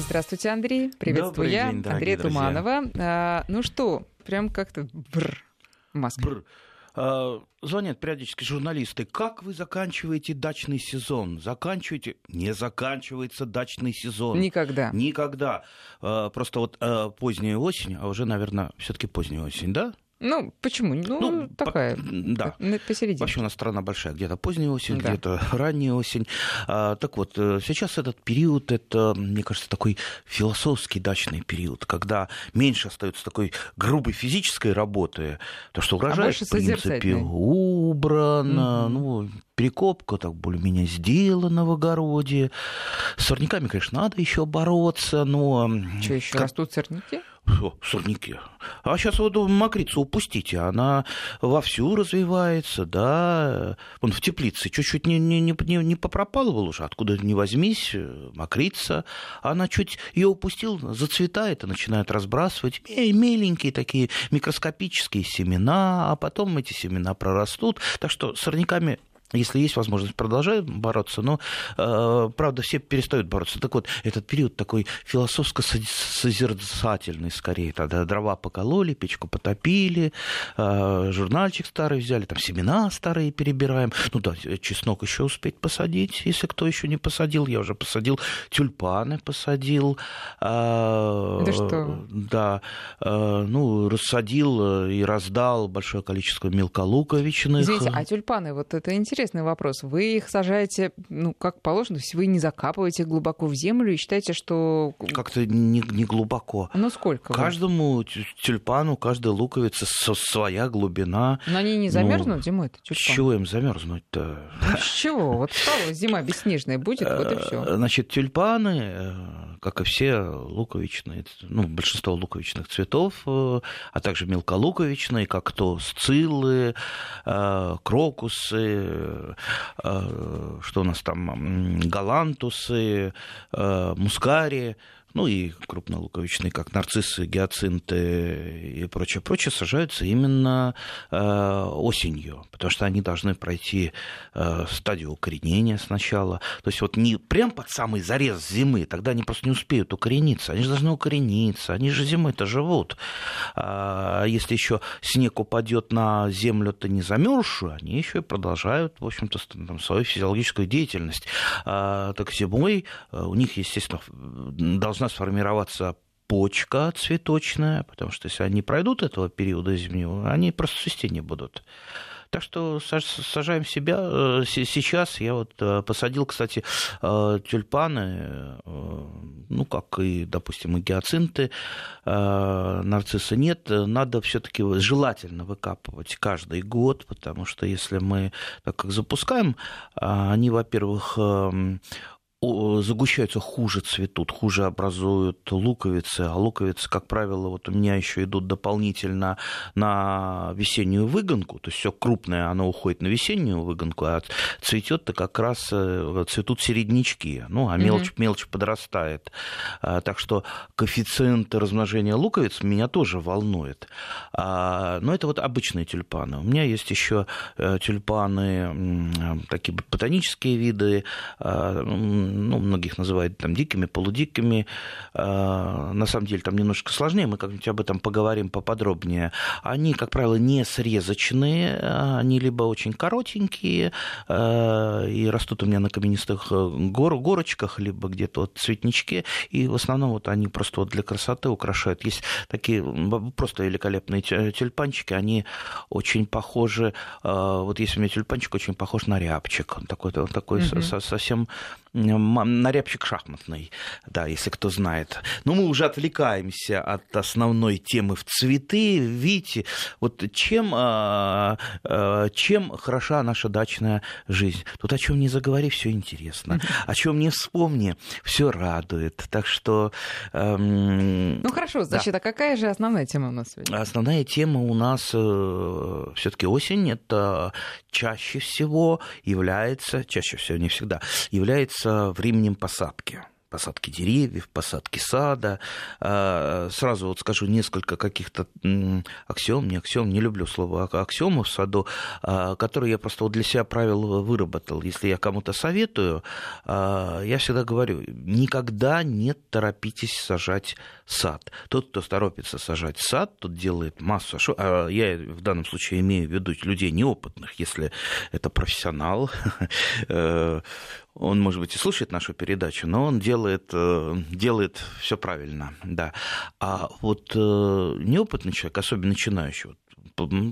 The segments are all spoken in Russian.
Здравствуйте, Андрей. Приветствую Добрый я, день, Андрея друзья. Туманова. А, ну что, прям как-то бр в Москве. Бр. А, Звонят периодически журналисты. Как вы заканчиваете дачный сезон? Заканчиваете? Не заканчивается дачный сезон. Никогда. Никогда. А, Просто вот а, поздняя осень, а уже, наверное, все-таки поздняя осень, да? Ну, почему? Ну, Ну, такая. по- да. Посередине. Вообще у нас страна большая, где-то поздняя осень, Да. где-то ранняя осень. А, так вот, э, сейчас этот период, это, мне кажется, такой философский дачный период, когда меньше остается такой грубой физической работы, то, что урожай, А в принципе, убрано, Мгм. ну, перекопка так более-менее сделана в огороде. С сорняками, конечно, надо еще бороться, но... Что еще как- растут сорняки? сорняки. А сейчас вот мокрицу упустите, она вовсю развивается, да. Вон в теплице чуть-чуть не, не, не, не, попропалывал уже, откуда не возьмись, э, мокрица. Она чуть ее упустил, зацветает и начинает разбрасывать ме- меленькие такие микроскопические семена, а потом эти семена прорастут. Так что сорняками если есть возможность, продолжаем бороться, но, э, правда, все перестают бороться. Так вот, этот период такой философско-созерцательный, скорее. Тогда дрова покололи, печку потопили, э, журнальчик старый взяли, там семена старые перебираем. Ну да, чеснок еще успеть посадить, если кто еще не посадил. Я уже посадил тюльпаны, посадил. э, Да что? Да, э, ну, рассадил и раздал большое количество мелколуковичных. Извините, а тюльпаны, вот это интересный вопрос. Вы их сажаете, ну, как положено, то есть вы не закапываете глубоко в землю и считаете, что... Как-то не, не глубоко. Ну, сколько? вы? Каждому тю- тюльпану, каждой луковице своя глубина. Но они не Ну, замерзнут зимой-то, С тюльпаны? чего им замерзнуть-то? Ну, с чего? Вот стала зима бесснежная будет, вот и все. Э, Значит, тюльпаны, э, как и все луковичные, ну, большинство луковичных цветов, э, а также мелколуковичные, как то сциллы, крокусы, что у нас там, галантусы, э, мускари, ну и крупнолуковичные, как нарциссы, гиацинты и прочее, прочее, сажаются именно э, осенью, потому что они должны пройти э, стадию укоренения сначала. То есть вот не прям под самый зарез зимы, тогда они просто не успеют укорениться. Они же должны укорениться, они же зимой-то живут. А если еще снег упадет на землю-то не замерзшую, они еще и продолжают, в общем-то, свою физиологическую деятельность. А, так зимой э, у них, естественно, должна сформироваться почка цветочная, потому что если они пройдут этого периода зимнего, они просто цвести не будут. Так что саж- сажаем себя. Э, се- Сейчас я вот э, посадил, кстати, э, тюльпаны, ну, как и, допустим, и гиацинты, нарциссы нет. Надо все-таки желательно выкапывать каждый год, потому что если мы так как запускаем, они, во-первых, загущаются, хуже цветут, хуже образуют луковицы, а луковицы, как правило, вот у меня еще идут дополнительно на весеннюю выгонку, то есть все крупное, оно уходит на весеннюю выгонку, а цветет-то как раз э, цветут середнячки, ну, а мелочь, мелочь подрастает. А, Так что коэффициент размножения луковиц меня тоже волнует. А, Но это вот обычные тюльпаны. У меня есть еще э, тюльпаны, такие ботанические виды, а, ну, многих называют там дикими, полудикими. А, На самом деле там немножко сложнее, мы как-нибудь об этом поговорим поподробнее. Они, как правило, не срезочные, они либо очень коротенькие а, и растут у меня на каменистых э, гор, горочках, либо где-то вот цветничке, и в основном вот они просто вот для красоты украшают. Есть такие просто великолепные тю- тюльпанчики, они очень похожи, а, вот есть у меня тюльпанчик очень похож на рябчик, он такой, он такой со- совсем м, на рябчик шахматный, да, если кто знает. Но мы уже отвлекаемся от основной темы в цветы. Видите, вот чем, а, а, чем хороша наша дачная жизнь. Тут о чем не заговори, все интересно. О чем не вспомни, все радует. Так что... эм, Ну хорошо, значит, а какая же основная тема у нас сегодня? Основная тема у нас все-таки осень. Это чаще всего является, чаще всего не всегда, является временем посадки. посадки деревьев, посадки сада. А, сразу вот скажу несколько каких-то аксиом, не аксиом, не люблю слово аксиомов в саду, а, которые я просто вот для себя правил выработал. Если я кому-то советую, а, я всегда говорю, никогда не торопитесь сажать сад. Тот, кто торопится сажать сад, тот делает массу ошибок. Я в данном случае имею в виду людей неопытных, если это профессионал, э, он, может быть, и слушает нашу передачу, но он делает, э, делает все правильно, да. А вот э, неопытный человек, особенно начинающий, вот,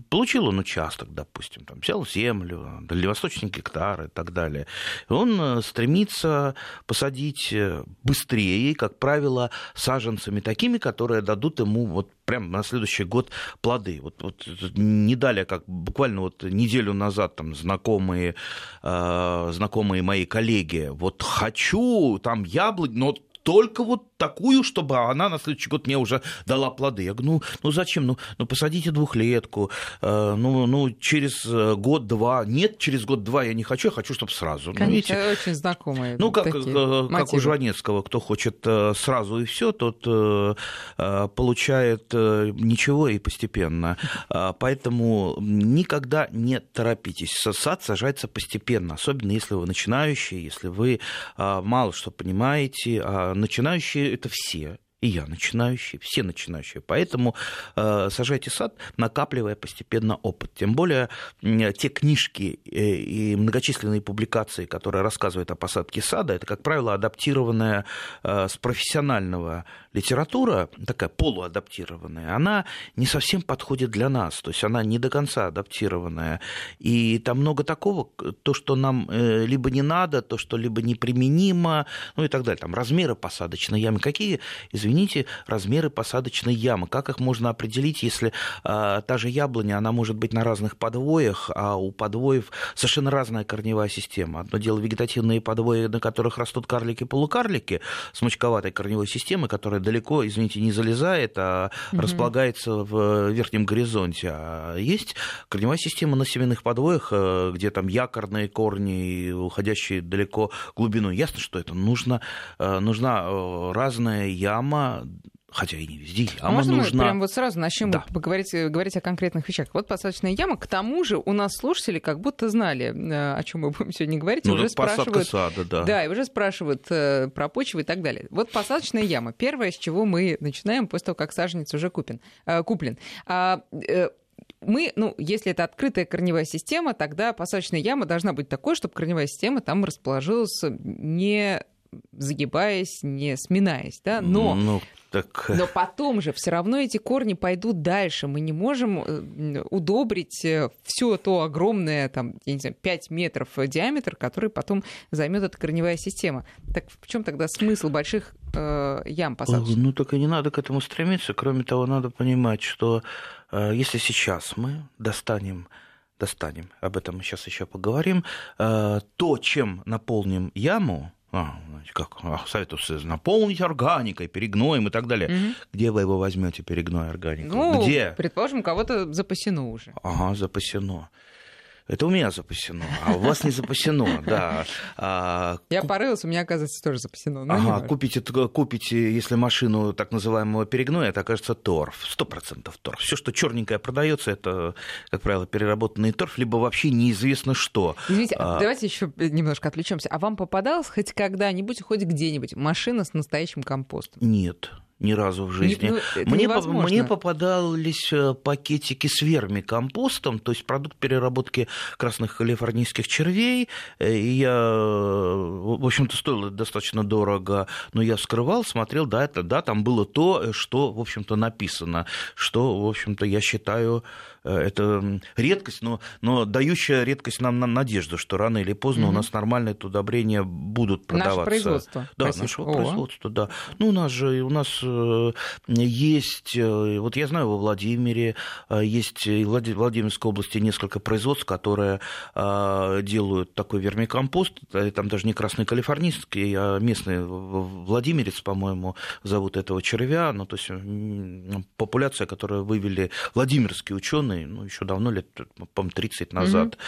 получил он участок, допустим, там, взял землю, дальневосточный гектар и так далее, он э, стремится посадить быстрее, как правило, саженцами такими, которые дадут ему вот прямо на следующий год плоды. Вот, вот не далее, как буквально вот неделю назад там знакомые, э, знакомые мои коллеги, вот хочу там яблок, но только вот такую, чтобы она на следующий год мне уже дала плоды. Я говорю, ну, ну зачем? Ну, ну посадите двухлетку, э, ну, ну через э, год-два. Нет, через год-два я не хочу, я хочу, чтобы сразу. Ну, Конечно, ну, очень знакомые. Ну, как, такие э, как у Жванецкого, кто хочет сразу и все, тот получает ничего и постепенно. Поэтому никогда не торопитесь. Сад сажается постепенно, особенно если вы начинающий, если вы мало что понимаете, а начинающие это все, и я начинающий, все начинающие. Поэтому э, сажайте сад, накапливая постепенно опыт. Тем более э, те книжки э, и многочисленные публикации, которые рассказывают о посадке сада, это, как правило, адаптированная э, с профессионального литература, такая полуадаптированная, она не совсем подходит для нас, то есть она не до конца адаптированная. И там много такого, то, что нам э, либо не надо, то, что либо неприменимо, ну и так далее. Там размеры посадочной ямы. Какие, извините, размеры посадочной ямы. Как их можно определить, если а, та же яблоня, она может быть на разных подвоях, а у подвоев совершенно разная корневая система. Одно дело вегетативные подвои, на которых растут карлики-полукарлики с мочковатой корневой системой, которая далеко, извините, не залезает, а угу. располагается в верхнем горизонте. А есть корневая система на семенных подвоях, э, где там якорные корни, уходящие далеко глубину. Ясно, что это нужно, э, нужна э, разная яма, хотя и не везде яма а можно нужна. мы прям вот сразу начнем да. поговорить, говорить о конкретных вещах? Вот посадочная яма, к тому же у нас слушатели как будто знали, э, о чем мы будем сегодня говорить, ну, уже спрашивают... сада, да. Да, и уже спрашивают э, про почву и так далее. Вот посадочная яма. Первое, с чего мы начинаем после того, как саженец уже купен, э, куплен. А, мы, ну, если это открытая корневая система, тогда посадочная яма должна быть такой, чтобы корневая система там расположилась не загибаясь, не сминаясь, да, но... Ну, так... Но потом же все равно эти корни пойдут дальше. Мы не можем э, удобрить э, все то огромное, там, я не знаю, 5 метров диаметр, который потом займет эта корневая система. Так в чем тогда смысл больших э, ям посадочных? Ну, так и не надо к этому стремиться. Кроме того, надо понимать, что э, если сейчас мы достанем достанем, об этом мы сейчас еще поговорим, э, то, чем наполним яму, а, как а, советуется наполнить органикой, перегноем и так далее. Угу. Где вы его возьмете, перегной органику? Ну, Где? Предположим, кого-то запасено уже. Ага, запасено. Это у меня запасено, а у вас не запасено, да. А, Я порылся, у меня, оказывается, тоже запасено. Ага, купите, купите, если машину так называемого перегноя, это окажется торф, сто процентов торф. Все, что черненькое продается, это, как правило, переработанный торф, либо вообще неизвестно что. Извините, а... давайте еще немножко отвлечемся. А вам попадалось хоть когда-нибудь, хоть где-нибудь машина с настоящим компостом? Нет ни разу в жизни. Ну, мне, мне попадались э, пакетики с вермикомпостом, то есть продукт переработки красных калифорнийских червей. Э, и я, в общем-то, стоило достаточно дорого, но я вскрывал, смотрел, да, это, да, там было то, что, в общем-то, написано, что, в общем-то, я считаю Э, это редкость, но, но дающая редкость нам на надежду, что рано или поздно mm-hmm. у нас нормальные удобрения будут продаваться. Наше производство. Да, Спасибо. нашего О. производства, да. Ну, у нас же, у нас, э, есть, вот я знаю, во Владимире есть в Владимирской области несколько производств, которые делают такой вермикомпост, там даже не красный калифорнийский, а местный Владимирец, по-моему, зовут этого червя, ну, то есть популяция, которую вывели Владимирские ученые, ну, еще давно, лет, по-моему, 30 назад,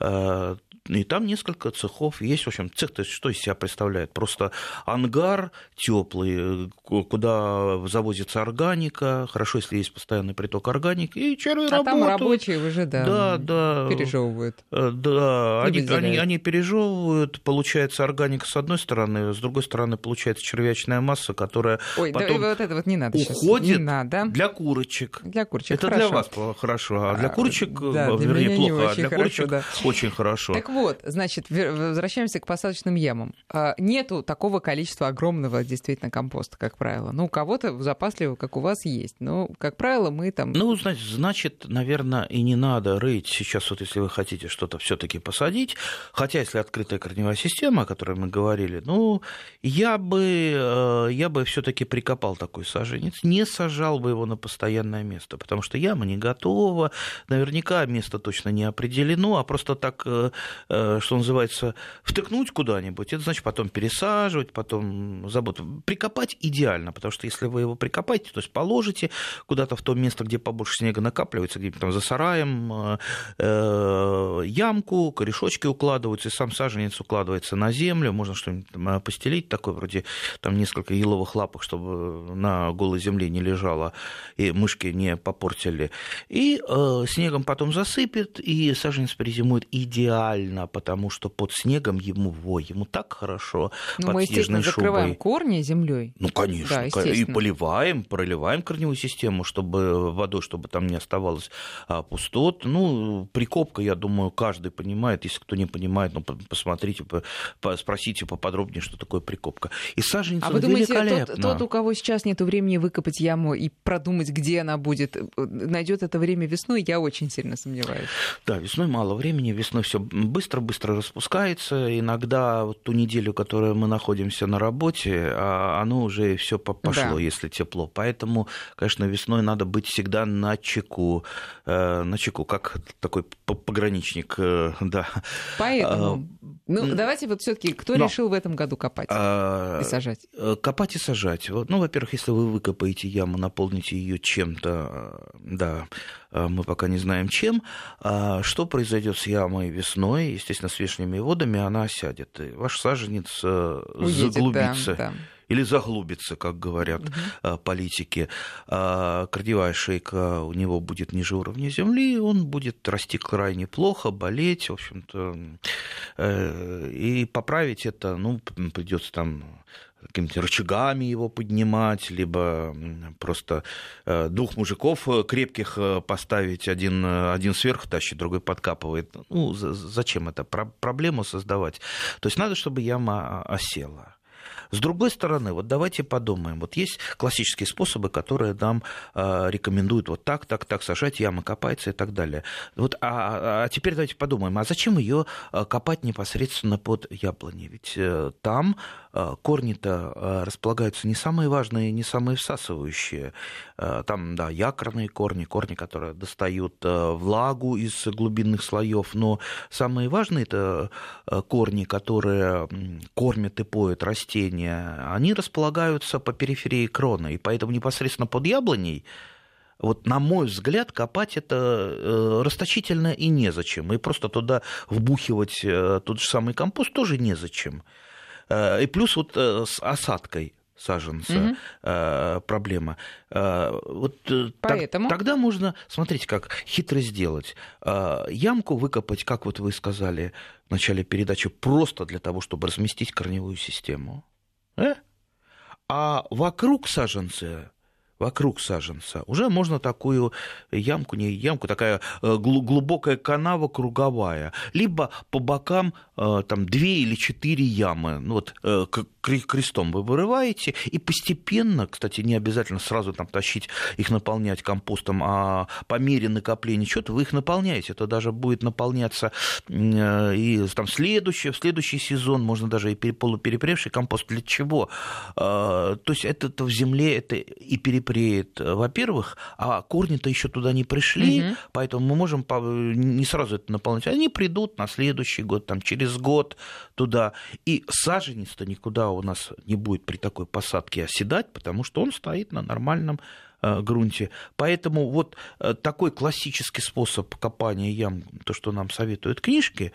mm-hmm. И там несколько цехов есть. В общем, цех то есть, что из себя представляет? Просто ангар теплый, куда завозится органика. Хорошо, если есть постоянный приток органики. И черви а работают. там рабочие уже, да, да, да. пережевывают. Э, да, они, они, они пережевывают. Получается органика с одной стороны, с другой стороны получается червячная масса, которая Ой, потом да, вот это вот не надо уходит сейчас. Не надо. для курочек. Для курочек Это хорошо. для вас хорошо, а для курочек, да, для вернее, плохо, а для хорошо, курочек да. очень хорошо. Так вот, значит, возвращаемся к посадочным ямам. А, нету такого количества огромного действительно компоста, как правило. Ну, у кого-то запасливого, как у вас, есть. Но, как правило, мы там... Ну, значит, значит, наверное, и не надо рыть сейчас, вот если вы хотите что-то все таки посадить. Хотя, если открытая корневая система, о которой мы говорили, ну, я бы, э, я бы все таки прикопал такой саженец, не сажал бы его на постоянное место, потому что яма не готова, наверняка место точно не определено, а просто так, э, что называется, втыкнуть куда-нибудь, это значит потом пересаживать, потом заботу. Прикопать идеально, потому что если вы его прикопаете, то есть положите куда-то в то место, где побольше снега накапливается, где-нибудь там за сараем, э, э, ямку, корешочки укладываются, и сам саженец укладывается на землю, можно что-нибудь постелить такое, вроде там несколько еловых лапок, чтобы на голой земле не лежало, и мышки не попортили. И э, снегом потом засыпет, и саженец перезимует идеально, потому что под снегом ему, во, ему так хорошо. Ну, под мы, естественно, снежной закрываем шубой. корни землей. Ну, конечно. Да, и поливаем, проливаем корневую систему, чтобы водой, чтобы там не оставалось а, пустот. Ну, прикопка, я думаю, каждый понимает. Если кто не понимает, ну, по- посмотрите, по- по- спросите поподробнее, что такое прикопка. И саженец А вы думаете, тот, тот, у кого сейчас нет времени выкопать яму и продумать, где она будет, найдет это время весной, я очень сильно сомневаюсь. Да, весной мало времени, весной все быстро-быстро распускается. Иногда вот ту неделю, которую мы находимся на работе, а, оно уже все пошло, Да. если тепло. Поэтому, конечно, весной надо быть всегда на чеку, э, на чеку, как такой пограничник, э, да. Поэтому, ну, м, давайте вот все таки кто но- решил в этом году копать А, и сажать? Э, Копать и сажать. Ну, во-первых, если вы выкопаете яму, наполните ее чем-то, э, да, мы пока не знаем чем, а что произойдет с ямой весной, естественно, с вешними водами, она осядет. И ваш саженец Уедет, заглубится. да, да. Или заглубится, как говорят э, политики. А корневая шейка у него будет ниже уровня земли, он будет расти крайне плохо, болеть, в общем-то. Э, И поправить это, ну, придется там какими-то рычагами его поднимать, либо просто э, двух мужиков э, крепких э, поставить, один, э, один сверху тащит, другой подкапывает. Ну, за- зачем это? Про- проблему создавать. То есть надо, чтобы яма а, осела. С другой стороны, вот давайте подумаем. Вот есть классические способы, которые нам э, рекомендуют вот так, так, так сажать, яма копается и так далее. Вот, а, а теперь давайте подумаем, а зачем ее копать непосредственно под яблони? Ведь э, там э, корни-то э, располагаются не самые важные, не самые всасывающие. Э, Там, да, якорные корни, корни, которые достают э, влагу из глубинных слоев, но самые важные это э, корни, которые кормят и поют растения, они располагаются по периферии крона, и поэтому непосредственно под яблоней вот, на мой взгляд, копать это э, расточительно и незачем. И просто туда вбухивать э, тот же самый компост тоже незачем. Э, И плюс вот с осадкой саженца э, проблема. Вот так- Поэтому? тогда можно, смотрите, как хитро сделать. Ямку выкопать, как вот вы сказали в начале передачи, просто для того, чтобы разместить корневую систему. Э? А вокруг саженца вокруг саженца, уже можно такую ямку, не ямку, такая э, глубокая канава круговая, либо по бокам э, там две или четыре ямы, ну, вот э, крестом вы вырываете, и постепенно, кстати, не обязательно сразу там тащить их наполнять компостом, а по мере накопления чего-то вы их наполняете, это даже будет наполняться и там следующий, в следующий сезон, можно даже и полуперепревший компост. Для чего? То есть это в земле это и перепревший преет, э, во-первых, а корни-то еще туда не пришли, угу. поэтому мы можем не сразу это наполнять. Они придут на следующий год, там, через год туда. И саженец-то никуда у нас не будет при такой посадке оседать, потому что он стоит на нормальном э, грунте. Поэтому вот э, такой классический способ копания ям, то, что нам советуют книжки,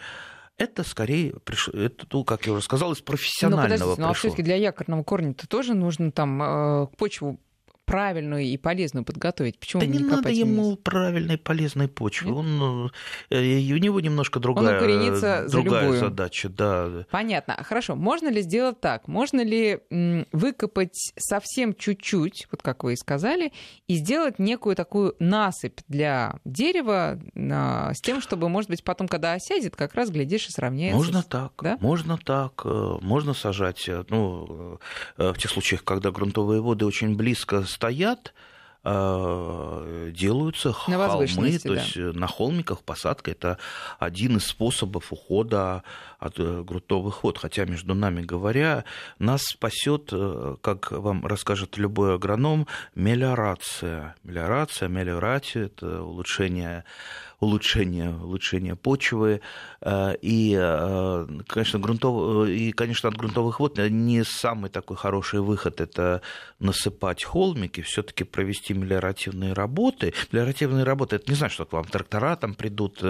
это скорее, это, ну, как я уже сказал, из профессионального ну, ну, а все-таки для якорного корня-то тоже нужно там почву правильную и полезную подготовить? Почему да не, не надо ему вниз? правильной полезной почвы. Он, э, у него немножко другая, другая за задача. Да. Понятно. Хорошо. Можно ли сделать так? Можно ли выкопать совсем чуть-чуть, вот как вы и сказали, и сделать некую такую насыпь для дерева с тем, чтобы, может быть, потом, когда осядет, как раз, глядишь, и сравняется. Можно так. Да? Можно так. Э, можно сажать. Э, ну, в тех случаях, когда грунтовые воды очень близко стоят, э, делаются на холмы, то есть да. на холмиках посадка это один из способов ухода от э, грунтовых вод. Хотя, между нами говоря, нас спасет, э, как вам расскажет любой агроном, мелиорация. Мелиорация, мелиорация – это улучшение улучшение, улучшение почвы. Э, и, конечно, грунтов... и, конечно, от грунтовых вод не самый такой хороший выход – это насыпать холмики, все таки провести мелиоративные работы. Мелиоративные работы – это не значит, что к вам трактора там придут,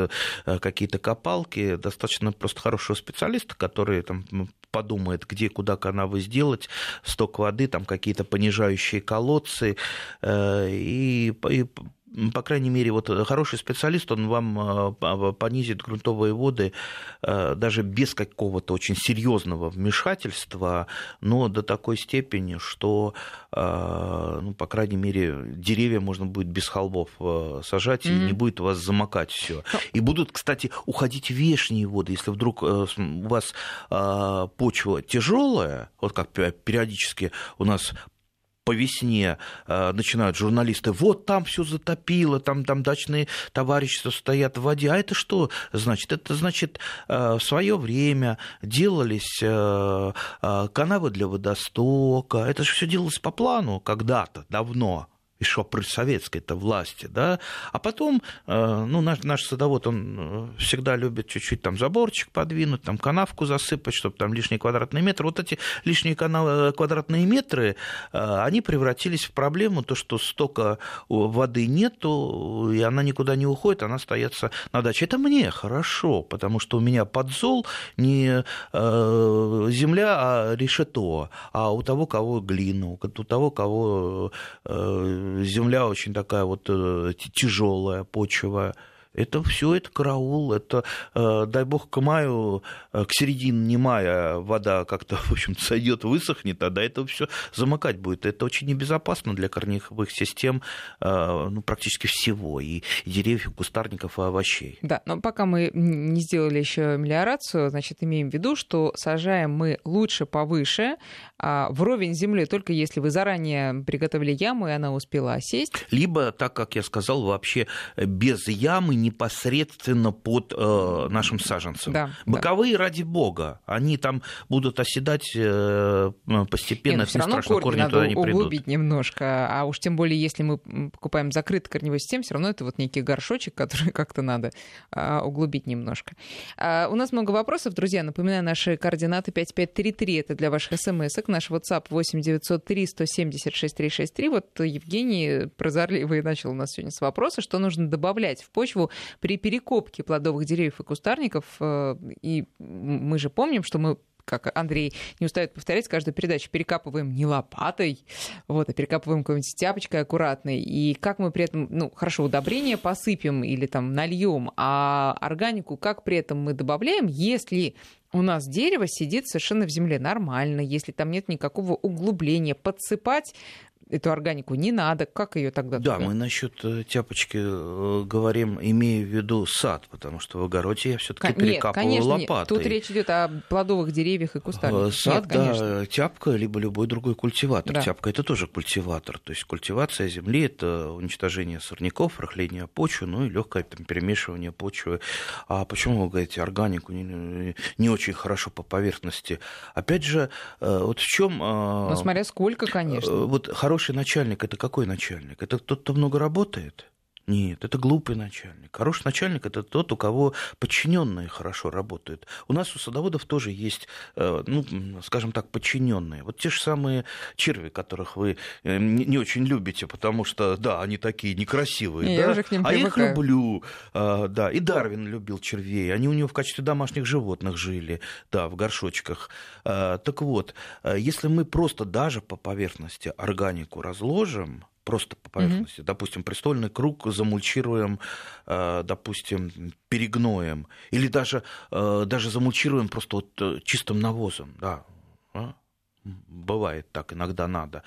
какие-то копалки, достаточно просто хорошего специалиста, который там подумает, где, куда канавы сделать, сток воды, там какие-то понижающие колодцы, э, и, и по крайней мере, вот хороший специалист, он вам э, понизит грунтовые воды э, даже без какого-то очень серьезного вмешательства, но до такой степени, что, э, ну, по крайней мере, деревья можно будет без холбов сажать, mm-hmm. и не будет у вас замокать все. И будут, кстати, уходить вешние воды, если вдруг у вас почва тяжелая, вот как периодически у нас по весне э, начинают журналисты, вот там все затопило, там, там дачные товарищества стоят в воде. А это что значит? Это значит, э, в свое время делались э, канавы для водостока. Это же все делалось по плану когда-то, давно еще при советской-то власти, да, а потом, э, ну, наш, наш садовод, он э, всегда любит чуть-чуть там заборчик подвинуть, там канавку засыпать, чтобы там лишний квадратный метр. Вот эти лишние канавы, квадратные метры, э, они превратились в проблему, то, что столько воды нету, и она никуда не уходит, она остается на даче. Это мне хорошо, потому что у меня подзол не земля, а решето, а у того, кого глину, у того, кого земля очень такая вот э, тяжелая, почва. Это все это караул, это, э, дай бог, к маю, э, к середине мая вода как-то, в общем сойдет, высохнет, а до этого все замыкать будет. Это очень небезопасно для корневых систем ну, практически всего, и, деревьев, и кустарников, и овощей. Да, но пока мы не сделали еще мелиорацию, значит, имеем в виду, что сажаем мы лучше повыше, а, вровень земли только если вы заранее приготовили яму, и она успела осесть. Либо, так как я сказал, вообще без ямы непосредственно под э, нашим саженцем. Да, Боковые, да. ради бога, они там будут оседать э, постепенно, Нет, все равно страшно, корни, корни туда не придут. углубить немножко, а уж тем более, если мы покупаем закрытый корневой систем, все равно это вот некий горшочек, который как-то надо э, углубить немножко. А, у нас много вопросов, друзья, напоминаю, наши координаты 5533, это для ваших смс наш WhatsApp 8 903 176 363. Вот Евгений прозорливый начал у нас сегодня с вопроса, что нужно добавлять в почву при перекопке плодовых деревьев и кустарников. Э, и мы же помним, что мы как Андрей не устает повторять, каждую передачу перекапываем не лопатой, вот, а перекапываем какой-нибудь тяпочкой аккуратной. И как мы при этом, ну, хорошо, удобрение посыпем или там нальем, а органику как при этом мы добавляем, если у нас дерево сидит совершенно в земле нормально, если там нет никакого углубления, подсыпать эту органику не надо, как ее тогда? Да, туда? мы насчет э, тяпочки э, говорим, имея в виду сад, потому что в огороде я все-таки перекапываю конечно, лопатой. Нет. Тут речь идет о плодовых деревьях и кустарниках. Сад, нет, да, конечно. тяпка, либо любой другой культиватор. Да. Тяпка это тоже культиватор. То есть культивация земли это уничтожение сорняков, рыхление почвы, ну и легкое там, перемешивание почвы. А почему вы говорите органику не, не очень хорошо по поверхности? Опять же, вот в чем. Ну, смотря сколько, конечно. Вот хороший начальник это какой начальник? Это тот, кто много работает? Нет, это глупый начальник. Хороший начальник это тот, у кого подчиненные хорошо работают. У нас у садоводов тоже есть, э, ну, скажем так, подчиненные. Вот те же самые черви, которых вы э, не очень любите, потому что, да, они такие некрасивые. Не, да? Я уже к ним а привыкаю. их люблю. А, да, и Дарвин любил червей. Они у него в качестве домашних животных жили, да, в горшочках. А, так вот, э, если мы просто даже по поверхности органику разложим, просто по поверхности. Mm-hmm. Допустим, престольный круг замульчируем, э, допустим, перегноем. Или даже, э, даже замульчируем просто вот э, чистым навозом. Да. Бывает так, иногда надо.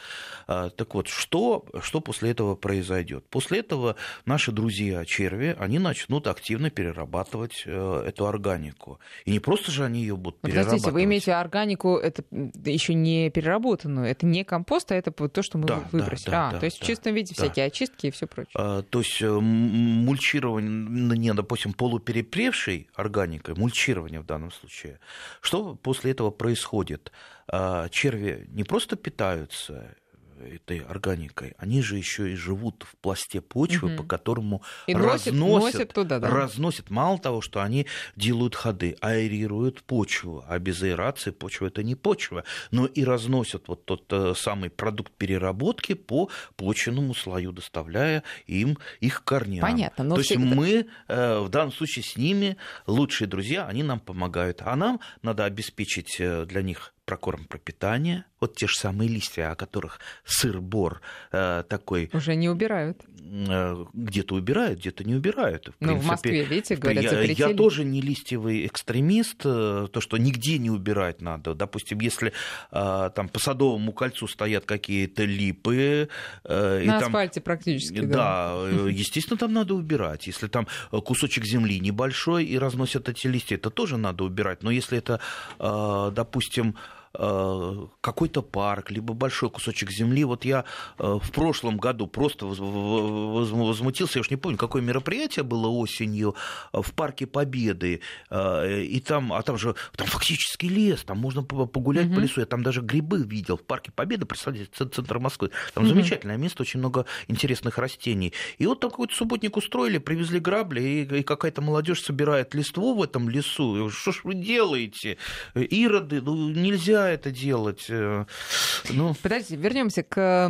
А, так вот, что, что после этого произойдет? После этого наши друзья черви, они начнут активно перерабатывать э, эту органику. И не просто же они ее будут Подождите, перерабатывать. вы имеете органику, это еще не переработанную, это не компост, а это то, что мы да, выбросили. Да, да, а, да, то есть да, в чистом виде да. всякие очистки и все прочее. А, то есть э, мульчирование, допустим, полуперепревшей органикой, мульчирование в данном случае, что после этого происходит? А, черви не просто питаются этой органикой, они же еще и живут в пласте почвы, угу. по которому и разносят, носят, туда, да? разносят. Мало того, что они делают ходы, аэрируют почву, а без аэрации почва это не почва, но и разносят вот тот э, самый продукт переработки по почвенному слою, доставляя им их корням. Понятно. Но То есть мы э, в данном случае с ними лучшие друзья, они нам помогают, а нам надо обеспечить э, для них прокорм пропитания, вот те же самые листья, о которых сыр-бор э, такой... Уже не убирают. Э, где-то убирают, где-то не убирают. В ну, принципе, в Москве, видите, говорят, я, запретили. я тоже не листьевый экстремист, э, то, что нигде не убирать надо. Допустим, если э, там по Садовому кольцу стоят какие-то липы... Э, На и асфальте там, практически, да. Да, естественно, там надо убирать. Если там кусочек земли небольшой и разносят эти листья, это тоже надо убирать. Но если это, допустим, какой-то парк, либо большой кусочек земли. Вот я в прошлом году просто возмутился, я уж не помню, какое мероприятие было осенью в парке Победы, и там, а там же там фактически лес, там можно погулять угу. по лесу, я там даже грибы видел в парке Победы, представьте, центр Москвы. Там угу. замечательное место, очень много интересных растений. И вот такой вот субботник устроили, привезли грабли, и, и какая-то молодежь собирает листву в этом лесу. Что ж вы делаете? Ироды, ну нельзя это делать. Ну... Подождите, вернемся к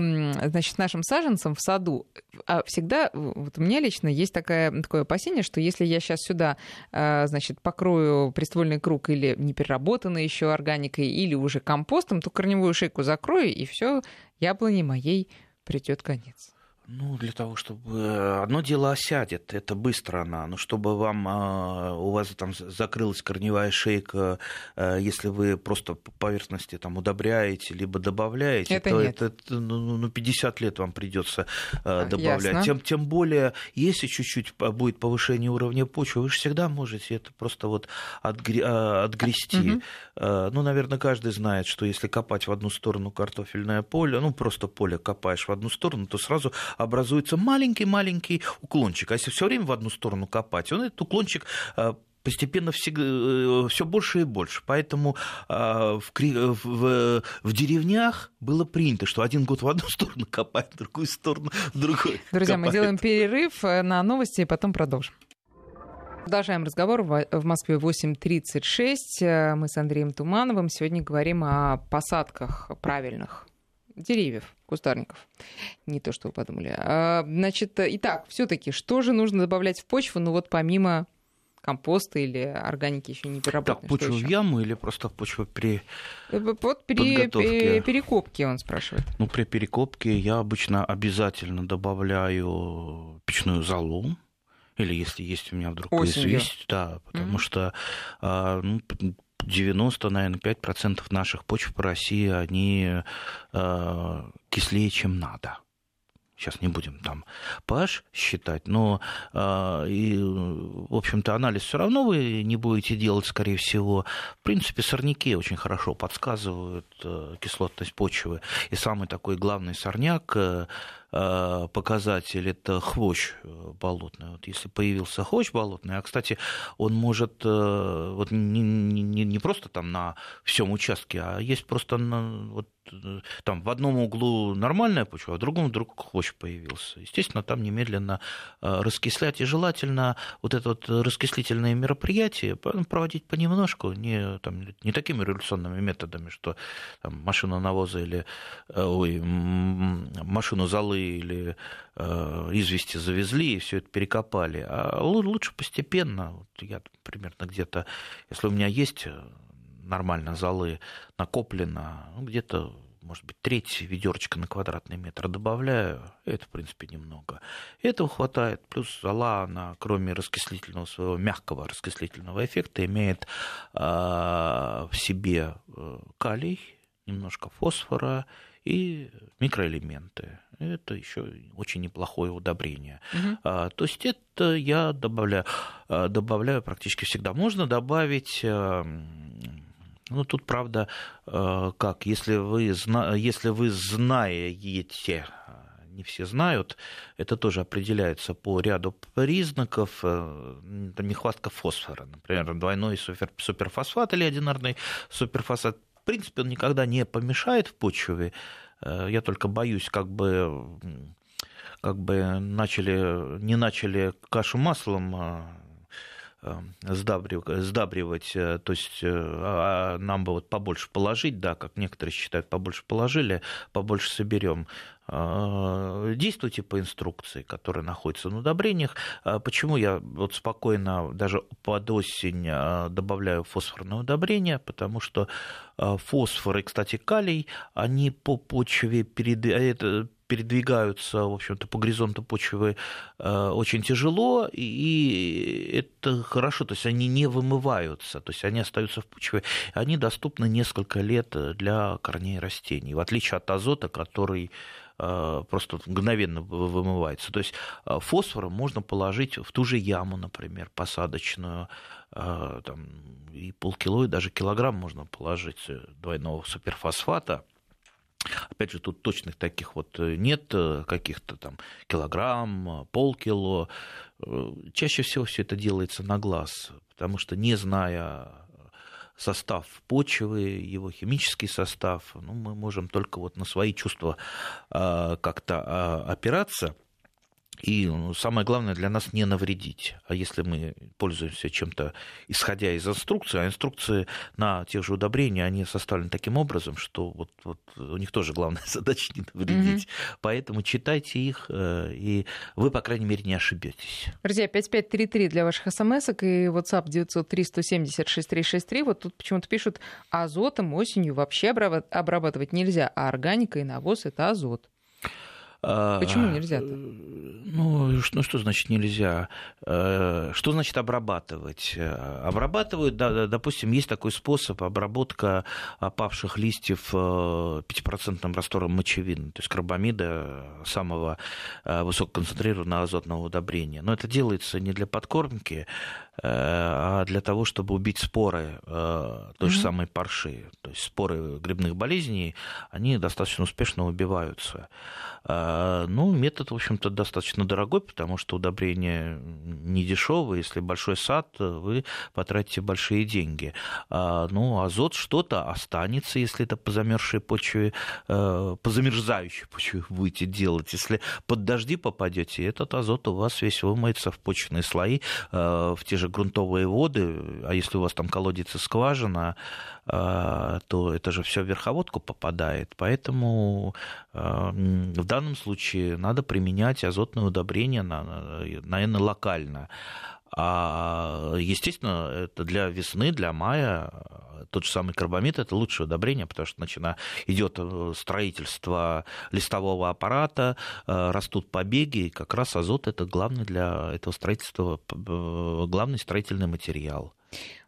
значит, нашим саженцам в саду. А всегда, вот у меня лично есть такое, такое опасение, что если я сейчас сюда, значит, покрою приствольный круг или непереработанной еще органикой, или уже компостом, то корневую шейку закрою, и все, яблони моей придет конец. Ну, для того, чтобы одно дело осядет, это быстро она, но чтобы вам у вас там закрылась корневая шейка, если вы просто по поверхности там удобряете либо добавляете, это то нет. это ну, 50 лет вам придется добавлять. Тем, тем более, если чуть-чуть будет повышение уровня почвы, вы же всегда можете это просто вот отгре- отгрести. Угу. Ну, наверное, каждый знает, что если копать в одну сторону картофельное поле, ну, просто поле копаешь в одну сторону, то сразу образуется маленький-маленький уклончик. А если все время в одну сторону копать, он этот уклончик постепенно все, все больше и больше. Поэтому в, в, в деревнях было принято, что один год в одну сторону копать, в другую сторону в другой. Друзья, копать. мы делаем перерыв на новости и потом продолжим. Продолжаем разговор. В Москве 8.36. Мы с Андреем Тумановым сегодня говорим о посадках правильных деревьев, кустарников. Не то, что вы подумали. А, значит, итак, все-таки, что же нужно добавлять в почву, ну вот помимо компоста или органики еще не переработанной? Так, почву в яму или просто почву при Вот при перекопке, он спрашивает. Ну, при перекопке я обычно обязательно добавляю печную золу, Или если есть у меня вдруг известь, да, потому что ну, 90, наверное, 5% наших почв по России, они э, кислее, чем надо. Сейчас не будем там pH считать, но э, и, в общем-то анализ все равно вы не будете делать, скорее всего. В принципе, сорняки очень хорошо подсказывают э, кислотность почвы. И самый такой главный сорняк э, Э, показатель это хвощ э, болотный. Вот если появился хвощ болотный, а кстати, он может э, вот не, не, не просто там на всем участке, а есть просто на, вот, там в одном углу нормальная почва, а в другом вдруг хвощ появился. Естественно, там немедленно раскислять. И желательно вот это вот раскислительные мероприятия проводить понемножку, не, там, не такими революционными методами, что там, машину навоза или ой, машину золы или э, извести завезли и все это перекопали. А лучше постепенно. Вот я примерно где-то, если у меня есть э, нормально золы накоплено, ну, где-то может быть, треть ведерочка на квадратный метр добавляю, это, в принципе, немного. Этого хватает, плюс зола, она, кроме раскислительного своего мягкого раскислительного эффекта, имеет э, в себе э, калий, немножко фосфора и микроэлементы. Это еще очень неплохое удобрение. Угу. А, то есть это я добавляю, а, добавляю практически всегда. Можно добавить а, ну, тут, правда, а, как, если вы, если вы знаете, не все знают, это тоже определяется по ряду признаков. Э, нехватка фосфора, например, двойной супер, суперфосфат или одинарный суперфосфат в принципе, он никогда не помешает в почве. Э, я только боюсь, как бы, как бы начали, не начали кашу маслом э, сдабривать, э, то есть а, а нам бы вот побольше положить, да, как некоторые считают, побольше положили, побольше соберем. А, действуйте по инструкции, которая находится на удобрениях. Почему я вот спокойно даже под осень добавляю фосфорное удобрение? Потому что фосфор и, кстати, калий, они по почве перед передвигаются, в общем-то, по горизонту почвы очень тяжело, и это хорошо, то есть они не вымываются, то есть они остаются в почве, они доступны несколько лет для корней растений, в отличие от азота, который Э, просто мгновенно вымывается. То есть э, фосфором можно положить в ту же яму, например, посадочную, э, там, и полкило, и даже килограмм можно положить двойного суперфосфата. Опять же, тут точных таких вот нет, каких-то там килограмм, полкило. Чаще всего все это делается на глаз, потому что не зная состав почвы, его химический состав, ну, мы можем только вот на свои чувства как-то опираться. И ну, самое главное для нас не навредить. А если мы пользуемся чем-то, исходя из инструкции, а инструкции на тех же удобрения, они составлены таким образом, что вот, вот у них тоже главная задача не навредить. Mm-hmm. Поэтому читайте их, э, и вы, по крайней мере, не ошибетесь. Друзья, 5533 для ваших смс и WhatsApp 903 170 6363. Вот тут почему-то пишут, азотом осенью вообще обрабатывать нельзя, а органика и навоз – это азот. А, Почему нельзя-то? Ну, ну, что значит нельзя? Э, что значит обрабатывать? Обрабатывают, да, допустим, есть такой способ обработка опавших листьев 5% э, раствором мочевины, то есть карбамида самого э, высококонцентрированного азотного удобрения. Но это делается не для подкормки, а для того, чтобы убить споры той же самой парши. То есть споры грибных болезней, они достаточно успешно убиваются. А, ну, метод, в общем-то, достаточно дорогой, потому что удобрение не дешевое. Если большой сад, вы потратите большие деньги. Ну, азот что-то останется, если это по замерзшей почве, э, по замерзающей почве будете делать. Если под дожди попадете, этот азот у вас весь вымоется в почвенные слои, э, в те же грунтовые воды. А если у вас там колодец и скважина, э, то это же все в верховодку попадает. Поэтому в данном случае надо применять азотное удобрение, наверное, локально. А, естественно, это для весны, для мая тот же самый карбамид это лучшее удобрение, потому что начина, идет э, строительство листового аппарата, э, растут побеги, и как раз азот это главный для этого строительства, э, главный строительный материал.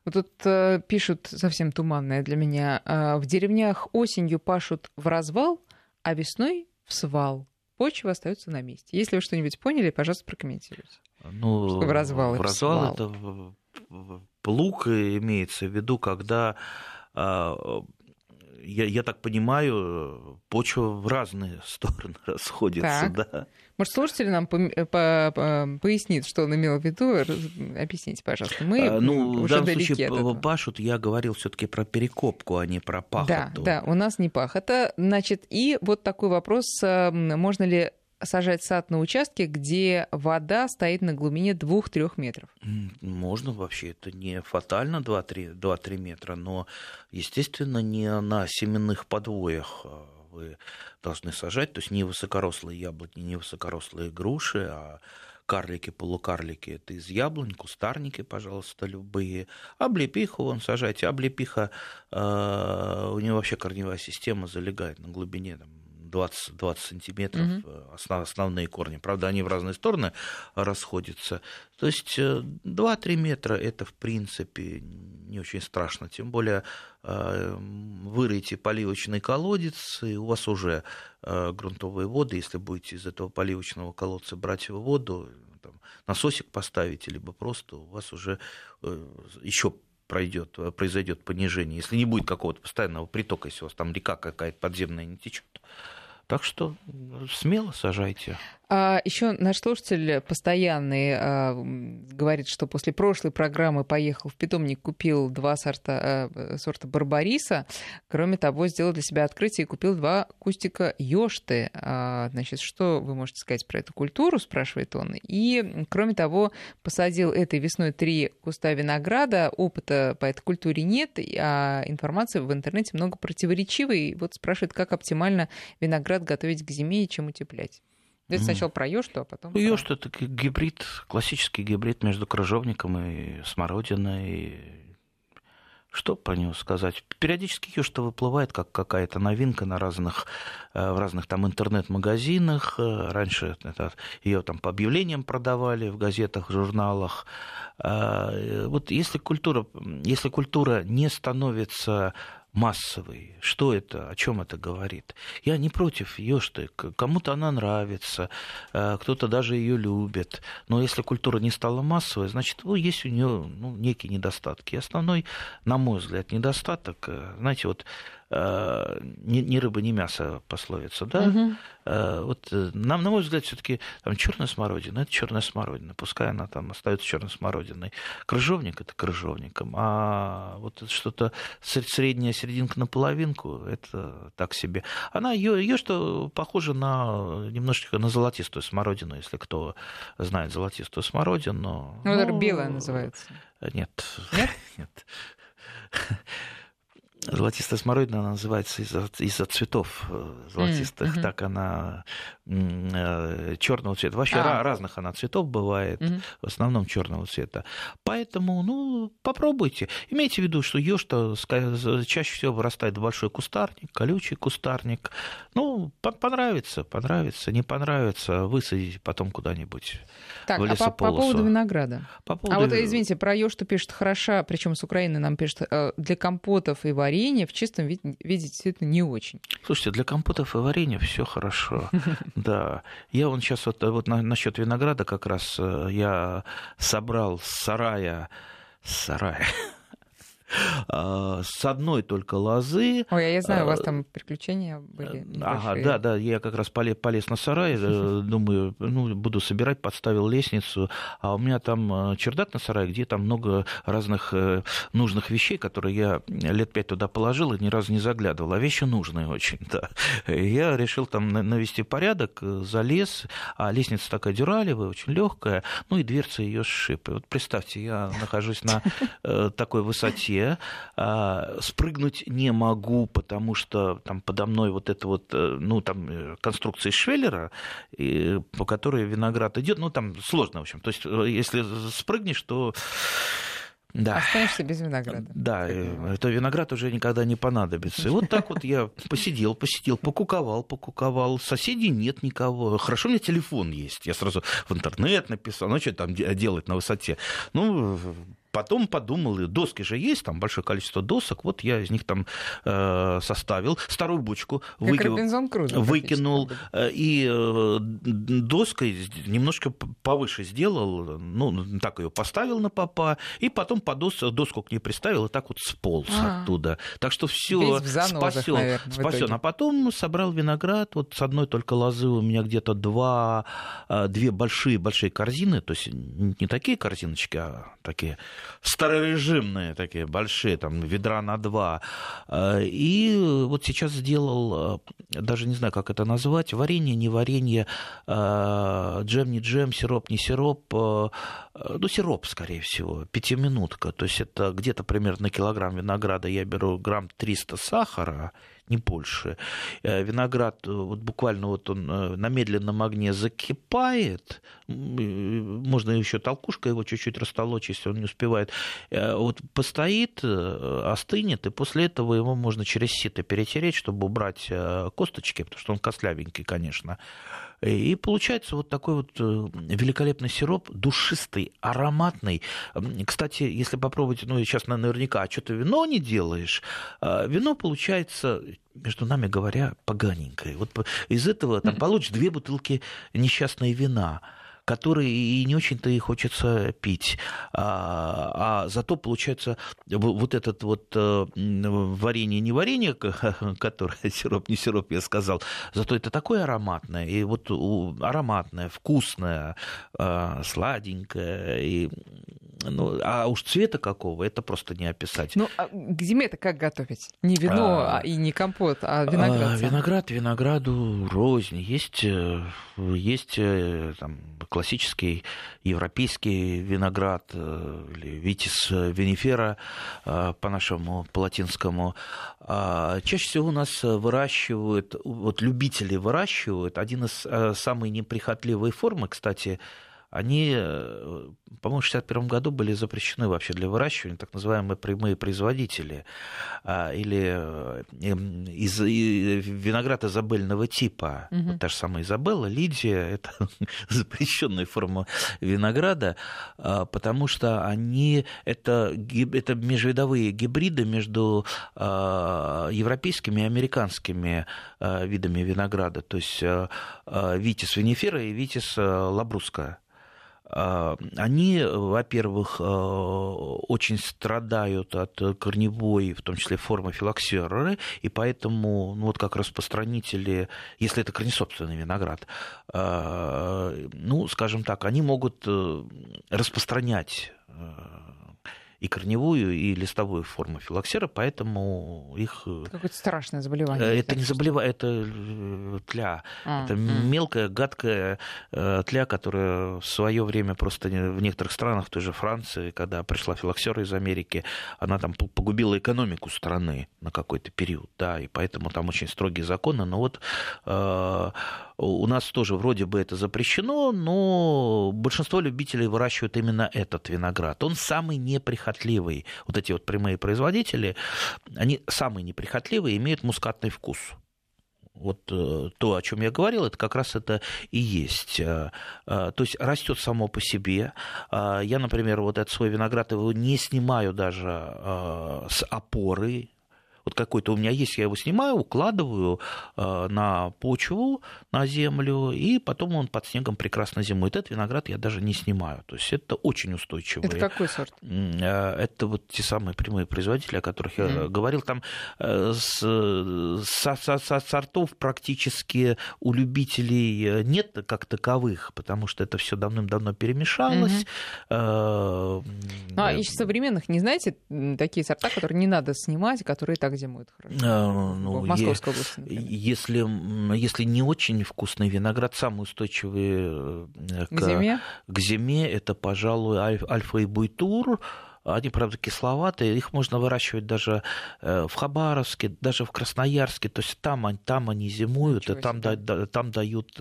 Вот тут э, пишут совсем туманное для меня. Э, в деревнях осенью пашут в развал, а весной в свал. Почва остается на месте. Если вы что-нибудь поняли, пожалуйста, прокомментируйте. Ну, в развал, в развал это плуг имеется в виду, когда а, я, я так понимаю, почва в разные стороны расходится, так. да. Может, слушатель нам по, по, по, пояснит, что он имел в виду? Объясните, пожалуйста. Мы а, ну, уже в данном случае пашут, я говорил все таки про перекопку, а не про пахоту. Да, да, у нас не пахота. Значит, и вот такой вопрос, а, можно ли сажать сад на участке, где вода стоит на глубине 2-3 метров? Можно вообще, это не фатально 2-3 метра, но, естественно, не на семенных подвоях а, вы должны сажать, то есть не высокорослые яблоки, не высокорослые груши, а карлики, полукарлики, это из яблонь, кустарники, пожалуйста, любые. Облепиху вон сажайте. Облепиха, э, у нее вообще корневая система залегает на глубине там, 20, 20 сантиметров угу. основ, основные корни. Правда, они в разные стороны расходятся. То есть 2-3 э, метра это, в принципе, не очень страшно. Тем более э, вырыйте поливочный колодец, и у вас уже грунтовые воды, если будете из этого поливочного колодца брать воду, там, насосик поставите, либо просто у вас уже еще пройдет, произойдет понижение. Если не будет какого-то постоянного притока, если у вас там река какая-то подземная не течет, так что смело сажайте. А еще наш слушатель постоянный а, говорит, что после прошлой программы поехал в питомник, купил два сорта, а, сорта барбариса. Кроме того, сделал для себя открытие и купил два кустика ёшты. А, значит, что вы можете сказать про эту культуру, спрашивает он. И, кроме того, посадил этой весной три куста винограда. Опыта по этой культуре нет, а информации в интернете много противоречивой. Вот спрашивает, как оптимально виноград готовить к зиме и чем утеплять. Это сначала про ёшту, а потом... Ну, ёшт это гибрид, классический гибрид между крыжовником и смородиной. Что про него сказать? Периодически ёшта выплывает как какая-то новинка на разных, э, в разных там интернет-магазинах. Э, раньше это, ее там по объявлениям продавали в газетах, журналах. Э, вот если культура, если культура не становится массовый. Что это? О чем это говорит? Я не против ее, что кому-то она нравится, э, кто-то даже ее любит. Но если культура не стала массовой, значит, ну, есть у нее ну, некие недостатки. И основной, на мой взгляд, недостаток, э, знаете, вот ни, ни рыба, ни мясо пословица, да? Угу. Вот э, нам, на мой взгляд, все-таки там черная смородина, это черная смородина, пускай она там остается черной смородиной. Крыжовник это крыжовником, а вот что-то средняя серединка на половинку, это так себе. Она ее, ее что похоже на немножечко на золотистую смородину, если кто знает золотистую смородину. Ну, ну, белая называется. Нет. Нет? Нет. Золотистая смородина она называется из-за из цветов э, золотистых. Mm-hmm. Так она э, черного цвета. Вообще а. разных она цветов бывает, mm-hmm. в основном черного цвета. Поэтому, ну, попробуйте. Имейте в виду, что ёж-то чаще всего вырастает большой кустарник, колючий кустарник. Ну, понравится, понравится, не понравится, высадите потом куда-нибудь так, в лесополосу. А по, по поводу винограда. По поводу... А вот, извините, про ёж-то пишет хороша, причем с Украины нам пишет, э, для компотов и варенья варенье в чистом виде, виде действительно не очень. Слушайте, для компотов и варенья все хорошо. Да. Я вон сейчас вот, вот насчет винограда как раз э, я собрал с сарая, с сарая, с одной только лозы. Ой, а я знаю, у вас а, там приключения были. Ага, да, да, я как раз полез, полез на сарай, э, думаю, ну, буду собирать, подставил лестницу, а у меня там э, чердак на сарае, где там много разных э, нужных вещей, которые я лет пять туда положил и ни разу не заглядывал, а вещи нужные очень, да. Я решил там навести порядок, залез, а лестница такая дюралевая, очень легкая, ну и дверца ее сшиб. вот представьте, я нахожусь на такой высоте, высоте, а, спрыгнуть не могу, потому что там подо мной вот это вот, э, ну, там э, конструкция Швеллера, по которой виноград идет, ну, там сложно, в общем. То есть, если спрыгнешь, то да. Останешься без винограда. Да, это виноград уже никогда не понадобится. И вот так вот я посидел, посидел, покуковал, покуковал. Соседей нет никого. Хорошо, у меня телефон есть. Я сразу в интернет написал, ну, что там делать на высоте. Ну, Потом подумал, доски же есть, там большое количество досок, вот я из них там э, составил старую бочку, как выкинул, Крузо, выкинул э, и э, доской немножко повыше сделал, ну, так ее поставил на попа, и потом по дос, доску к ней приставил, и так вот сполз а оттуда. Так что все спасен. спасен. А потом собрал виноград, вот с одной только лозы у меня где-то два, э, две большие-большие корзины, то есть не такие корзиночки, а такие старорежимные такие, большие, там, ведра на два. Э, и вот сейчас сделал, э, даже не знаю, как это назвать, варенье, не варенье, э, джем, не джем, сироп, не сироп, ну, сироп, скорее всего, пятиминутка. То есть это где-то примерно килограмм винограда я беру грамм 300 сахара, не больше. Э, виноград, э, вот буквально вот он э, на медленном огне закипает, можно еще толкушкой его чуть-чуть растолочь, если он не успевает. Вот постоит, остынет, и после этого его можно через сито перетереть, чтобы убрать косточки, потому что он костлявенький, конечно. И получается вот такой вот э, великолепный сироп, душистый, ароматный. Кстати, если попробовать, ну, сейчас наверняка, а что ты вино не делаешь? А, вино получается, между нами говоря, поганенькое. Вот из этого там получишь две бутылки несчастной вина которые и не очень-то и хочется пить. А, а зато получается вот этот вот э, варенье, не варенье, которое сироп, не сироп, я сказал, зато это такое ароматное, и вот ароматное, вкусное, а, сладенькое, и ну, а уж цвета какого, это просто не описать. Ну, а к зиме-то как готовить? Не вино а, и не компот, а виноград. А, виноград винограду рознь. Есть, э, есть э, там, классический европейский виноград, э, или витис винифера по-нашему, по-латинскому. А, чаще всего у нас выращивают, вот любители выращивают, один из самых неприхотливой формы, кстати, они, э, по-моему, в 1961 году были запрещены вообще для выращивания, так называемые прямые производители, а, или э, эм, из, виноград изабельного типа. Угу. Вот та же самая Изабелла, Лидия, это запрещенная форма винограда, а, потому что они, это, это межвидовые гибриды между а, европейскими и американскими видами винограда, то есть витис винифера и витис лабруска. А, они, во-первых, а, очень страдают от корневой, в том числе формы филоксеры, и поэтому, ну, вот как распространители, если это корнесобственный виноград, а, ну, скажем так, они могут э, распространять и корневую, и листовую форму филоксера, поэтому их... Э, какое-то страшное заболевание. Это не заболевание, это э, тля. А, это а. мелкая, гадкая э, тля, которая в свое время просто в некоторых странах, в той же Франции, когда пришла филоксера из Америки, она там погубила экономику страны на какой-то период, да, и поэтому там очень строгие законы, но вот у нас тоже вроде бы это запрещено, но большинство любителей выращивают именно этот виноград. Он самый неприхотливый. Вот эти вот прямые производители, они самые неприхотливые, имеют мускатный вкус вот э, то, о чем я говорил, это как раз это и есть. Э, э, то есть растет само по себе. Я, например, вот этот свой виноград его не снимаю даже с опоры, вот какой-то у меня есть, я его снимаю, укладываю э, на почву, на землю, и потом он под снегом прекрасно зимует. Этот виноград я даже не снимаю. То есть это очень устойчивый. Это какой сорт? Э, это вот те самые прямые производители, о которых я mm. говорил. Там э, с, со, со, со сортов практически у любителей нет как таковых, потому что это все давным-давно перемешалось. Mm-hmm. А из современных не знаете такие сорта, которые не надо снимать, которые так как зимует хорошо? А, ну, в Московской е- области, например. Если, если не очень вкусный виноград, самый устойчивый э, к, к зиме, к зиме это, пожалуй, альфа и буйтур, Они, правда, кисловатые, их можно выращивать даже в Хабаровске, даже в Красноярске, то есть там, там они зимуют, и там, да, там дают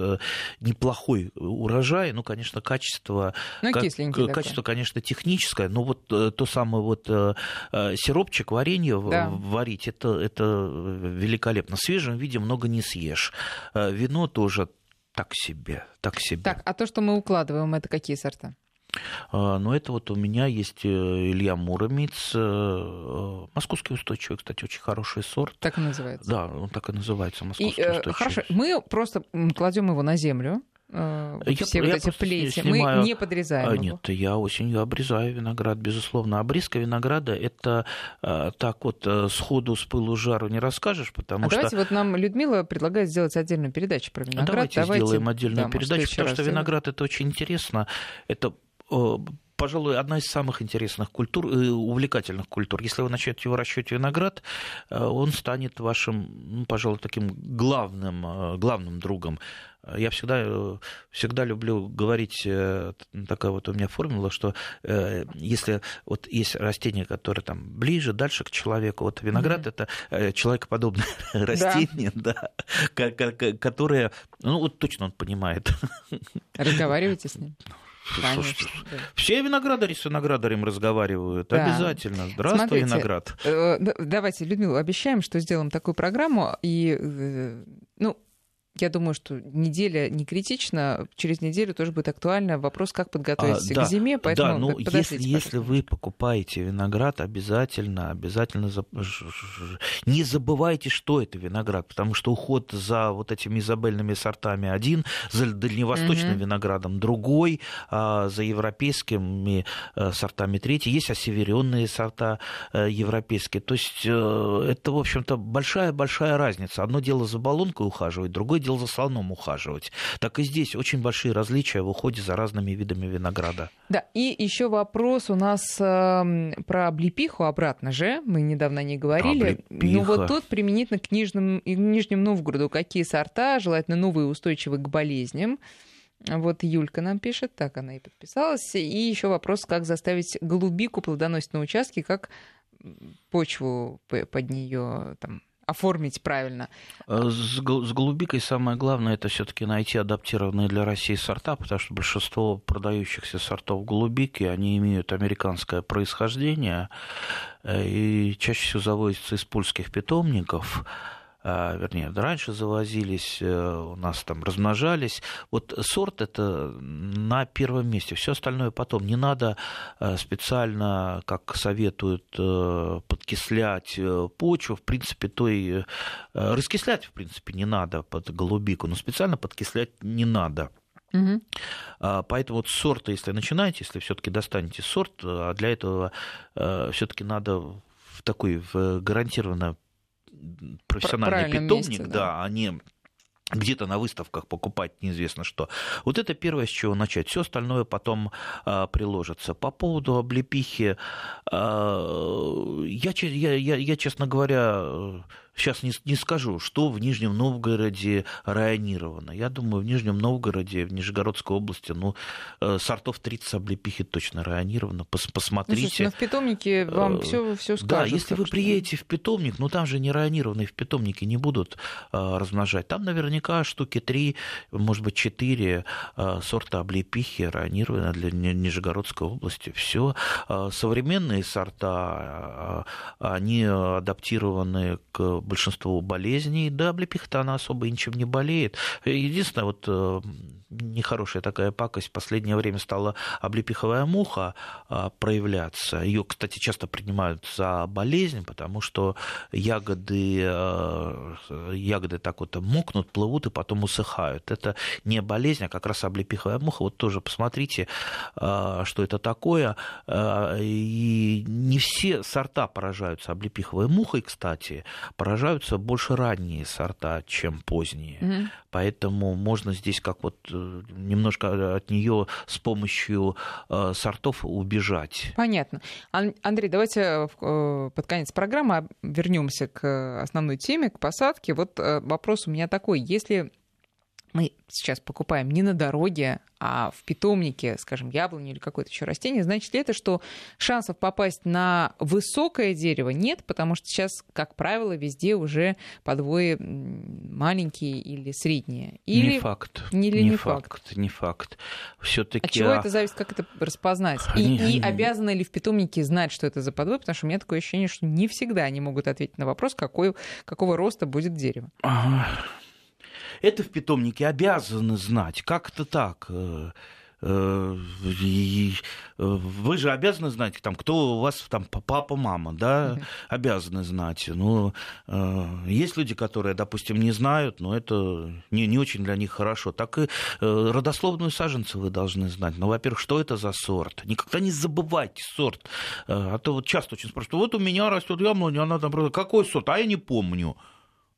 неплохой урожай, ну, конечно, качество, ну, качество, такое. конечно, техническое, но вот то самое вот сиропчик, варенье да. варить, это, это великолепно. В свежем виде много не съешь. Вино тоже так себе, так себе. Так, а то, что мы укладываем, это какие сорта? А, ну, это вот у меня есть э, Илья Муромец, э, э, московский устойчивый, кстати, очень хороший сорт. Так и называется? Да, он так и называется, московский и, устойчивый. Хорошо, мы просто кладем его на землю, я, все я вот эти плети. Снимаю... Мы не подрезаем а, Нет, я осенью обрезаю виноград, безусловно. Обрезка винограда – это а, так вот э, сходу с пылу жару не расскажешь, потому а что... давайте вот нам Людмила предлагает сделать отдельную передачу про виноград. Давайте, давайте сделаем отдельную да, передачу, потому что виноград – это очень интересно. Это пожалуй, одна из самых интересных культур, увлекательных культур. Если вы начнете выращивать виноград, он станет вашим, ну, пожалуй, таким главным, главным другом. Я всегда, всегда люблю говорить, э, такая вот у меня формула, что э, если вот есть растение, которое там ближе, дальше к человеку, вот виноград mm-hmm. это э, человекоподобное да. растение, да, которое, ну вот точно он понимает. Разговаривайте с ним. Конечно, да. Все виноградари с виноградарем разговаривают. Да. Обязательно. Здравствуй, Смотрите, виноград. Давайте, Людмила, обещаем, что сделаем такую программу. И, ну, я думаю, что неделя не критична, через неделю тоже будет актуально вопрос, как подготовиться а, к да, зиме, поэтому да, ну, если, если вы покупаете виноград, обязательно, обязательно не забывайте, что это виноград, потому что уход за вот этими изобельными сортами один, за дальневосточным угу. виноградом другой, а за европейскими э, сортами третий, есть осеверенные сорта э, европейские, то есть э, это, в общем-то, большая-большая разница. Одно дело за баллонкой ухаживать, другое дело за слоном ухаживать. Так и здесь очень большие различия в уходе за разными видами винограда. Да, и еще вопрос у нас э, про облепиху обратно же. Мы недавно не говорили. Облепиха. Ну вот тут применительно к Нижнему, Нижнему Новгороду какие сорта, желательно новые, устойчивые к болезням. Вот Юлька нам пишет, так она и подписалась. И еще вопрос, как заставить голубику плодоносить на участке, как почву под нее там оформить правильно. Э, с, с голубикой самое главное это все-таки найти адаптированные для России сорта, потому что большинство продающихся сортов голубики, они имеют американское происхождение э, и чаще всего завозятся из польских питомников. А, вернее, раньше завозились, э, у нас там размножались. Вот сорт это на первом месте, все остальное потом. Не надо э, специально, как советуют, э, подкислять почву, в принципе, то и раскислять, в принципе, не надо под голубику, но специально подкислять не надо. Угу. Поэтому вот сорта, если начинаете, если все-таки достанете сорт, а для этого все-таки надо в такой в гарантированно профессиональный питомник, месте, да, да, они где-то на выставках покупать неизвестно что. Вот это первое, с чего начать. Все остальное потом а, приложится. По поводу облепихи, а, я, я, я, я, честно говоря, сейчас не, не скажу, что в Нижнем Новгороде районировано. Я думаю, в Нижнем Новгороде, в Нижегородской области, ну, э, сортов 30 облепихи точно районировано. Пос, посмотрите. Ну, слушайте, ну, в питомнике вам все, все скажут. Да, если вы приедете в питомник, ну, там же не районированные в питомнике не будут а, размножать. Там наверняка штуки 3, может быть, 4 а, сорта облепихи районированы для Нижегородской области. Все. А, современные сорта, они адаптированы к большинство болезней. Да, облепиха-то она особо ничем не болеет. Единственное, вот э, нехорошая такая пакость в последнее время стала облепиховая муха а, проявляться. Ее, кстати, часто принимают за болезнь, потому что ягоды, э, ягоды так вот мокнут, плывут и потом усыхают. Это не болезнь, а как раз облепиховая муха. Вот тоже посмотрите, э, что это такое. И не все сорта поражаются облепиховой мухой, кстати, поражаются больше ранние сорта, чем поздние. Mm-hmm. Поэтому можно здесь как вот э, немножко от нее с помощью э, сортов убежать. Понятно. Андрей, давайте э, под конец программы вернемся к основной теме, к посадке. Вот вопрос у меня такой. Если мы сейчас покупаем не на дороге, а в питомнике, скажем, яблони или какое-то еще растение, значит ли это, что шансов попасть на высокое дерево нет, потому что сейчас, как правило, везде уже подвои маленькие или средние. Или... Не факт. Не, не, не факт. факт. Не факт. Все-таки. От чего это зависит, как это распознать? И, и обязаны ли в питомнике знать, что это за подвой? Потому что у меня такое ощущение, что не всегда они могут ответить на вопрос, какой, какого роста будет дерево. Ага это в питомнике обязаны знать. Как это так? Э, э, э, вы же обязаны знать, там, кто у вас там папа, мама, да, mm-hmm. обязаны знать. Ну, есть люди, которые, допустим, не знают, но это не, не очень для них хорошо. Так и родословную саженцы вы должны знать. Ну, во-первых, что это за сорт? Никогда не забывайте сорт. А то вот часто очень спрашивают, вот у меня растет яблоня, она там, какой сорт? А я не помню.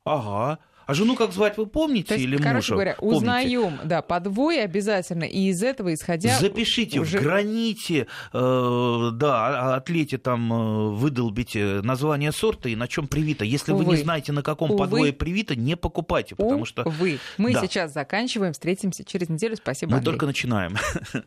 Ага. А жену как звать, вы помните? То есть, или короче мужа? говоря, узнаем, да, подвой обязательно, и из этого исходя... Запишите уже... в граните, э, да, атлете там э, выдолбите название сорта и на чем привито. Если Увы. вы не знаете, на каком Увы. подвое привито, не покупайте, потому Увы. что... Увы. Мы да. сейчас заканчиваем, встретимся через неделю. Спасибо, Мы Андрей. только начинаем.